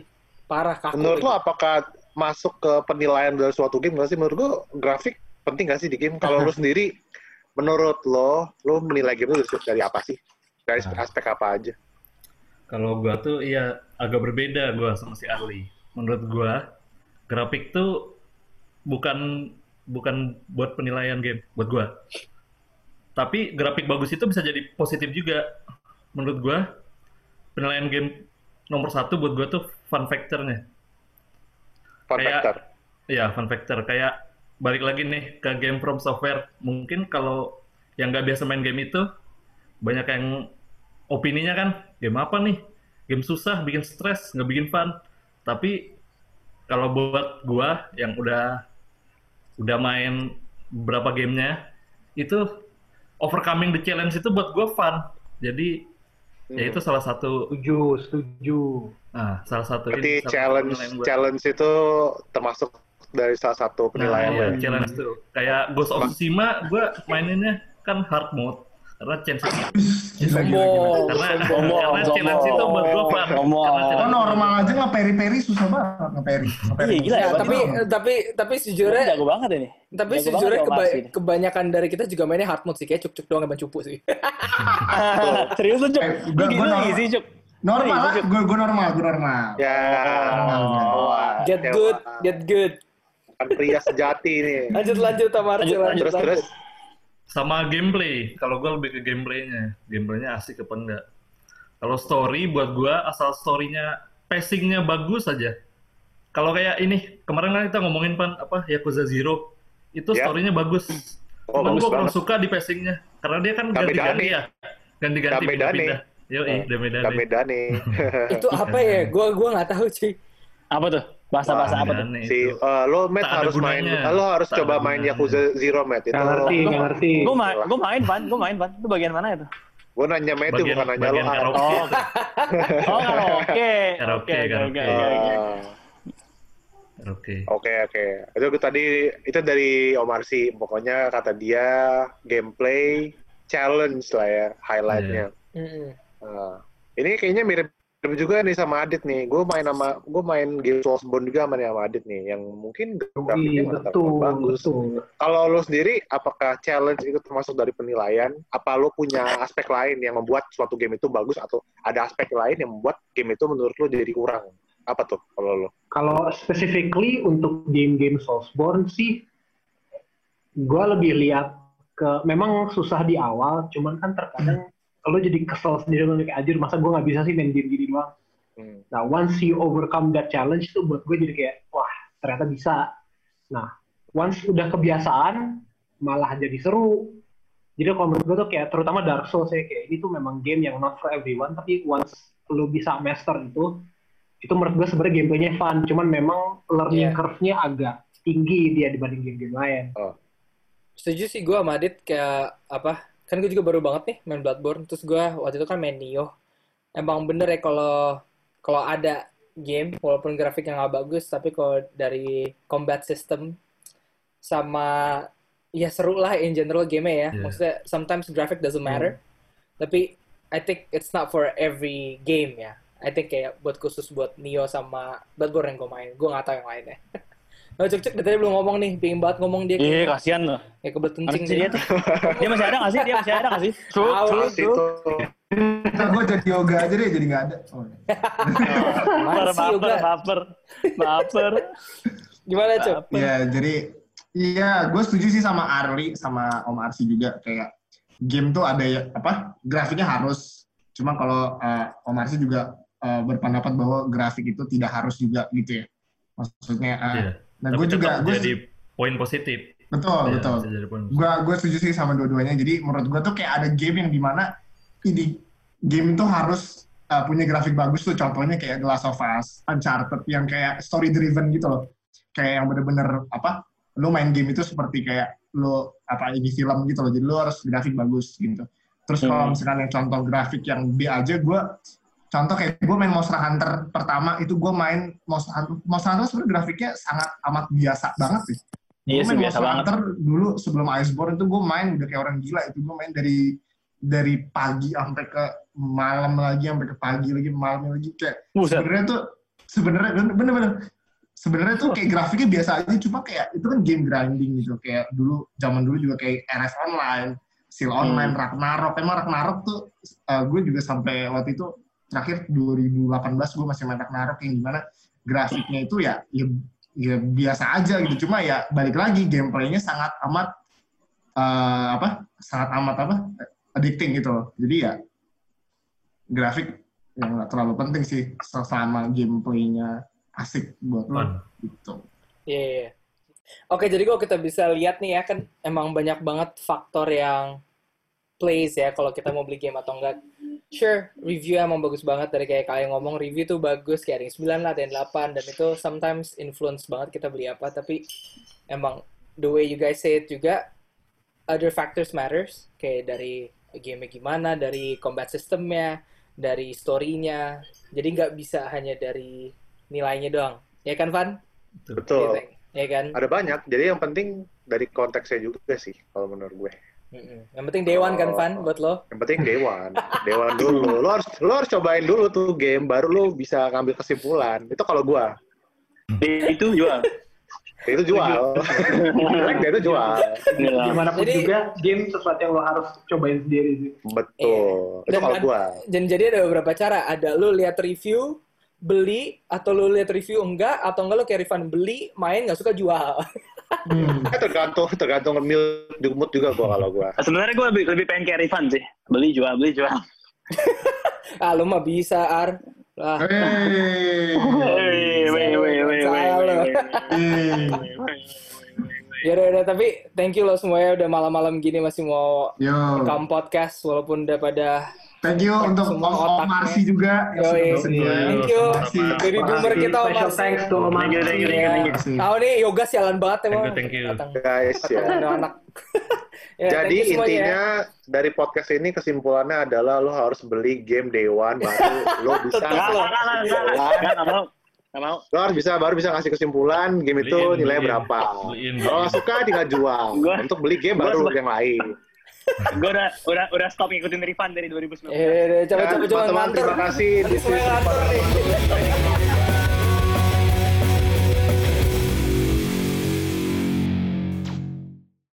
[SPEAKER 1] Parah kaku.
[SPEAKER 2] menurut lu apakah masuk ke penilaian dari suatu game nggak sih? Menurut gue grafik penting nggak sih di game? Kalau lu sendiri, menurut lo, lu menilai game itu dari, dari apa sih? Dari
[SPEAKER 4] Nah.
[SPEAKER 2] aspek apa aja?
[SPEAKER 4] Kalau gua tuh iya agak berbeda gua sama si Arli. Menurut gua grafik tuh bukan bukan buat penilaian game buat gua. Tapi grafik bagus itu bisa jadi positif juga. Menurut gua penilaian game nomor satu buat gua tuh fun factor-nya.
[SPEAKER 2] Fun
[SPEAKER 4] Kayak-
[SPEAKER 2] factor.
[SPEAKER 4] Iya, fun factor. Kayak balik lagi nih ke game from software. Mungkin kalau yang nggak biasa main game itu, banyak yang opininya kan, game apa nih? Game susah, bikin stres, nggak bikin fun. Tapi kalau buat gua yang udah udah main beberapa gamenya, itu overcoming the challenge itu buat gua fun. Jadi ya
[SPEAKER 2] Hmm.
[SPEAKER 4] itu salah satu,
[SPEAKER 5] Setuju, setuju.
[SPEAKER 4] nah salah satu
[SPEAKER 2] Berarti
[SPEAKER 4] satu
[SPEAKER 2] challenge
[SPEAKER 4] gua.
[SPEAKER 2] challenge itu termasuk dari salah satu penilaian
[SPEAKER 4] Nah, iya,
[SPEAKER 2] ya.
[SPEAKER 4] challenge tuh. Kayak Ghost of Tsushima, gue maininnya kan hard mode. Karena chance.
[SPEAKER 1] Sombong.
[SPEAKER 4] karena
[SPEAKER 3] Sombong,
[SPEAKER 4] karena challenge itu buat gue fun
[SPEAKER 3] Sombong.
[SPEAKER 6] Oh normal aja ngeperi-peri susah banget ngeperi. Ngeperi.
[SPEAKER 3] Iya, gila ya, Berarti
[SPEAKER 1] tapi tapi tapi sejujurnya
[SPEAKER 3] jago banget ini.
[SPEAKER 1] tapi sejujurnya keba- kebanyakan dari kita juga mainnya hard mode sih kayak cuk-cuk doang ban cupu sih.
[SPEAKER 3] Serius lu, Cuk?
[SPEAKER 6] Eh, gua
[SPEAKER 3] lagi
[SPEAKER 6] normal.
[SPEAKER 3] sih, Cuk.
[SPEAKER 6] Normal lah,
[SPEAKER 3] Cuk.
[SPEAKER 6] gue gue normal, gue normal.
[SPEAKER 2] Ya.
[SPEAKER 1] Get good, get good.
[SPEAKER 2] Kan pria sejati nih.
[SPEAKER 1] Lanjut lanjut Tamar,
[SPEAKER 3] Lanjut,
[SPEAKER 1] lanjut
[SPEAKER 2] Terus terus.
[SPEAKER 4] Sama gameplay. Kalau gue lebih ke gameplaynya. Gameplaynya asik apa enggak? Kalau story buat gue asal storynya pacingnya bagus saja kalau kayak ini kemarin kan kita ngomongin pan apa Yakuza Zero. Itu
[SPEAKER 2] Ya.
[SPEAKER 4] storynya bagus.
[SPEAKER 2] Oh,
[SPEAKER 4] cuman gue kurang suka di pacingnya. Karena dia kan ganti-ganti ya. Ganti-ganti pindah-pindah. Yo
[SPEAKER 2] Eh,
[SPEAKER 4] Damedane
[SPEAKER 2] Kamedane.
[SPEAKER 1] Itu apa ya? Gua gua nggak tahu cuy.
[SPEAKER 3] Apa tuh? Bahasa-bahasa apa tuh?
[SPEAKER 2] Si eh, lo Matt
[SPEAKER 4] ada
[SPEAKER 2] harus main lo harus
[SPEAKER 4] Tak
[SPEAKER 2] coba main. Yakuza Zero Matt itu
[SPEAKER 5] ngerti, nggak ngerti.
[SPEAKER 3] Gue main, gue main, Pan. Gue main, Pan. Itu bagian mana itu?
[SPEAKER 2] gue nanya Matt itu
[SPEAKER 4] bagian,
[SPEAKER 2] bukan nanya lo
[SPEAKER 4] karaoke
[SPEAKER 3] Oh, Oh, karaoke.
[SPEAKER 4] Karaoke,
[SPEAKER 3] Oke, oke,
[SPEAKER 4] karaoke.
[SPEAKER 3] oke, oke, oke.
[SPEAKER 4] Oke
[SPEAKER 2] itu tadi itu dari Omar sih pokoknya kata dia gameplay challenge lah ya highlightnya.
[SPEAKER 1] Mm-mm.
[SPEAKER 2] Nah, ini kayaknya mirip mirip juga nih sama Adit nih. Gue main sama gue main game Soulsborne juga sama, nih sama Adit nih yang mungkin grafiknya
[SPEAKER 5] betul,
[SPEAKER 2] bagus.
[SPEAKER 5] betul.
[SPEAKER 2] Kalau lo sendiri apakah challenge itu termasuk dari penilaian? Apa lo punya aspek lain yang membuat suatu game itu bagus atau ada aspek lain yang membuat game itu menurut lo jadi kurang? Apa tuh kalau lo?
[SPEAKER 5] Kalau specifically untuk game-game Soulsborne sih, gue lebih lihat ke memang susah di awal, cuman kan terkadang lo jadi kesel sendiri lo kayak anjir masa gue nggak bisa sih main game gini doang.
[SPEAKER 2] Hmm.
[SPEAKER 5] Nah once you overcome that challenge tuh buat gue jadi kayak wah ternyata bisa. Nah once udah kebiasaan malah jadi seru. Jadi kalau menurut gue tuh kayak terutama Dark Souls ya kayak ini tuh memang game yang not for everyone tapi once lo bisa master itu itu menurut gue sebenarnya gameplaynya fun cuman memang learning
[SPEAKER 1] Iya.
[SPEAKER 5] curve-nya agak tinggi dia dibanding game-game lain.
[SPEAKER 1] Setuju sih gue sama Adit kayak apa? Kan gue juga baru banget nih main Bloodborne. Terus gue waktu itu kan main Nioh. Emang bener ya kalau kalau ada game walaupun grafiknya nggak bagus tapi kalau dari combat system sama ya seru lah in general game ya.
[SPEAKER 4] Iya.
[SPEAKER 1] Maksudnya sometimes graphic doesn't matter. Tapi I think it's not for every game ya. I think kayak buat khusus buat Nioh sama Bloodborne yang gue main. Gue nggak tahu yang lainnya. Nah, cek cek dari tadi belum ngomong nih, pengen banget ngomong dia
[SPEAKER 3] Iya, kasihan loh.
[SPEAKER 1] kayak kebelet kencing
[SPEAKER 3] dia tuh? Dia masih ada nggak sih? Dia masih ada nggak sih?
[SPEAKER 1] Tahu.
[SPEAKER 2] tuh
[SPEAKER 6] Ntar gue jadi yoga aja deh, jadi nggak ada. Oh, iya.
[SPEAKER 3] Baper, baper,
[SPEAKER 1] Yoga?
[SPEAKER 3] baper, baper.
[SPEAKER 1] Gimana, Cok?
[SPEAKER 6] Ya, jadi iya, gue setuju sih sama Arli sama Om Arsi juga kayak game tuh ada ya apa grafiknya harus. Cuma kalau eh, Om Arsi juga eh, berpendapat bahwa grafik itu tidak harus juga gitu ya. Maksudnya, eh,
[SPEAKER 4] Iya.
[SPEAKER 6] Nah gue juga gue
[SPEAKER 4] jadi poin positif
[SPEAKER 6] betul
[SPEAKER 4] Iya,
[SPEAKER 6] betul. Gue gue setuju sih sama dua-duanya. Jadi menurut gue tuh kayak ada game yang di mana ini game itu harus uh, punya grafik bagus tuh. Contohnya kayak The Last of Us, Uncharted yang kayak story driven gitu loh. Kayak yang bener-bener apa? Lu main game itu seperti kayak lu apa ini film gitu loh. Jadi lu harus grafik bagus gitu. Terus kalau
[SPEAKER 3] Hmm.
[SPEAKER 6] misalkan yang contoh grafik yang B aja, gue contoh kayak gue main Monster Hunter pertama itu gue main Monster Hunter, Monster Hunter sebenarnya grafiknya sangat amat biasa banget sih.
[SPEAKER 3] Iya
[SPEAKER 6] Gue main
[SPEAKER 3] biasa
[SPEAKER 6] Monster
[SPEAKER 3] banget.
[SPEAKER 6] Hunter dulu sebelum Iceborne itu gue main udah kayak orang gila itu gue main dari dari pagi sampai ke malam lagi sampai ke pagi lagi malam lagi kayak sebenarnya tuh sebenarnya bener-bener sebenarnya tuh kayak grafiknya biasa aja cuma kayak itu kan game grinding gitu kayak dulu zaman dulu juga kayak RF online Seal Online,
[SPEAKER 3] Hmm.
[SPEAKER 6] Ragnarok. Emang Ragnarok tuh uh, gue juga sampai waktu itu terakhir 2018 gue masih main Ragnarok yang di mana grafiknya itu ya, ya ya biasa aja gitu. Cuma ya balik lagi gameplaynya sangat amat uh, apa? Sangat amat apa? addicting gitu loh. Jadi ya grafik yang nggak terlalu penting sih selama gameplaynya asik buat lo
[SPEAKER 4] Fun.
[SPEAKER 6] gitu.
[SPEAKER 1] Iya, iya, iya. Oke, jadi kalau kita bisa lihat nih ya kan emang banyak banget faktor yang plays ya kalau kita mau beli game atau enggak. Sure, review emang bagus banget dari kayak kalian ngomong review tuh bagus kayak yang 9 lah, ada yang 8 dan itu sometimes influence banget kita beli apa tapi emang the way you guys say it juga other factors matters kayak dari game gimana, dari combat systemnya, dari story-nya. Jadi nggak bisa hanya dari nilainya doang. Ya kan, Van?
[SPEAKER 2] Betul.
[SPEAKER 1] Ya kan?
[SPEAKER 2] Ada banyak. Jadi yang penting dari konteksnya juga sih kalau menurut gue.
[SPEAKER 1] Mm-mm. Yang penting Dewan kan, Van, buat lo.
[SPEAKER 2] Yang penting Dewan. Dewan dulu. Lo harus lo harus cobain dulu tuh game baru lo bisa ngambil kesimpulan. Itu kalau gua.
[SPEAKER 3] Itu jual.
[SPEAKER 2] Itu jual. Jelek itu jual.
[SPEAKER 3] Iya.
[SPEAKER 5] Gimana pun
[SPEAKER 1] Jadi-
[SPEAKER 5] juga game sesuatu yang lo harus cobain sendiri sih.
[SPEAKER 2] Betul. Itu
[SPEAKER 1] Dan
[SPEAKER 2] kalau gua.
[SPEAKER 1] Dan jadi ada beberapa cara. Ada lu lihat review, beli, atau lu lihat review enggak, atau enggak lu kayak Rifan beli, main nggak suka jual.
[SPEAKER 6] Hmm.
[SPEAKER 2] Eh, tergantung tergantung mood mood juga gua kalau gua.
[SPEAKER 3] Sebenarnya gue lebih, lebih pengen kayak Rifan sih. Beli jual, beli jual.
[SPEAKER 1] ah, lu mah bisa, Ar. Lah, ya udah, udah, tapi thank you lo semuanya udah malam-malam gini masih mau rekam podcast walaupun udah pada
[SPEAKER 6] Thank you untuk
[SPEAKER 1] Semua
[SPEAKER 6] Om Om. Marsi juga sudah bersedia.
[SPEAKER 1] Thank you. Dari boomer
[SPEAKER 6] Makasih.
[SPEAKER 1] kita Om
[SPEAKER 5] Special
[SPEAKER 1] Marsi.
[SPEAKER 5] thanks to Om
[SPEAKER 3] Thank you, thank you, thank you, thank you.
[SPEAKER 6] Makasih.
[SPEAKER 1] Tahu nih yoga sialan banget emang.
[SPEAKER 4] Thank you, thank you.
[SPEAKER 2] Guys ya.
[SPEAKER 1] Anak. Ya, thank
[SPEAKER 2] Jadi
[SPEAKER 1] you semuanya ya.
[SPEAKER 2] intinya dari podcast ini kesimpulannya adalah lo harus beli game Day One baru lo bisa
[SPEAKER 1] Tetap
[SPEAKER 3] Nggak,
[SPEAKER 1] lo.
[SPEAKER 3] nggak, nggak, nggak, nggak, nggak, nggak mau.
[SPEAKER 2] Lo harus bisa baru bisa ngasih kesimpulan game itu
[SPEAKER 4] Beliin,
[SPEAKER 2] nilainya
[SPEAKER 4] beliin.
[SPEAKER 2] berapa.
[SPEAKER 4] Beliin,
[SPEAKER 2] Kalau nggak suka tinggal jual.
[SPEAKER 3] Gua-
[SPEAKER 2] Untuk beli game baru yang lain.
[SPEAKER 3] Gue udah, udah, udah stop ngikutin Rifan dari 2019.
[SPEAKER 1] Eh, coba coba
[SPEAKER 2] Dan
[SPEAKER 1] coba
[SPEAKER 2] teman-teman
[SPEAKER 1] ngantor.
[SPEAKER 2] terima kasih.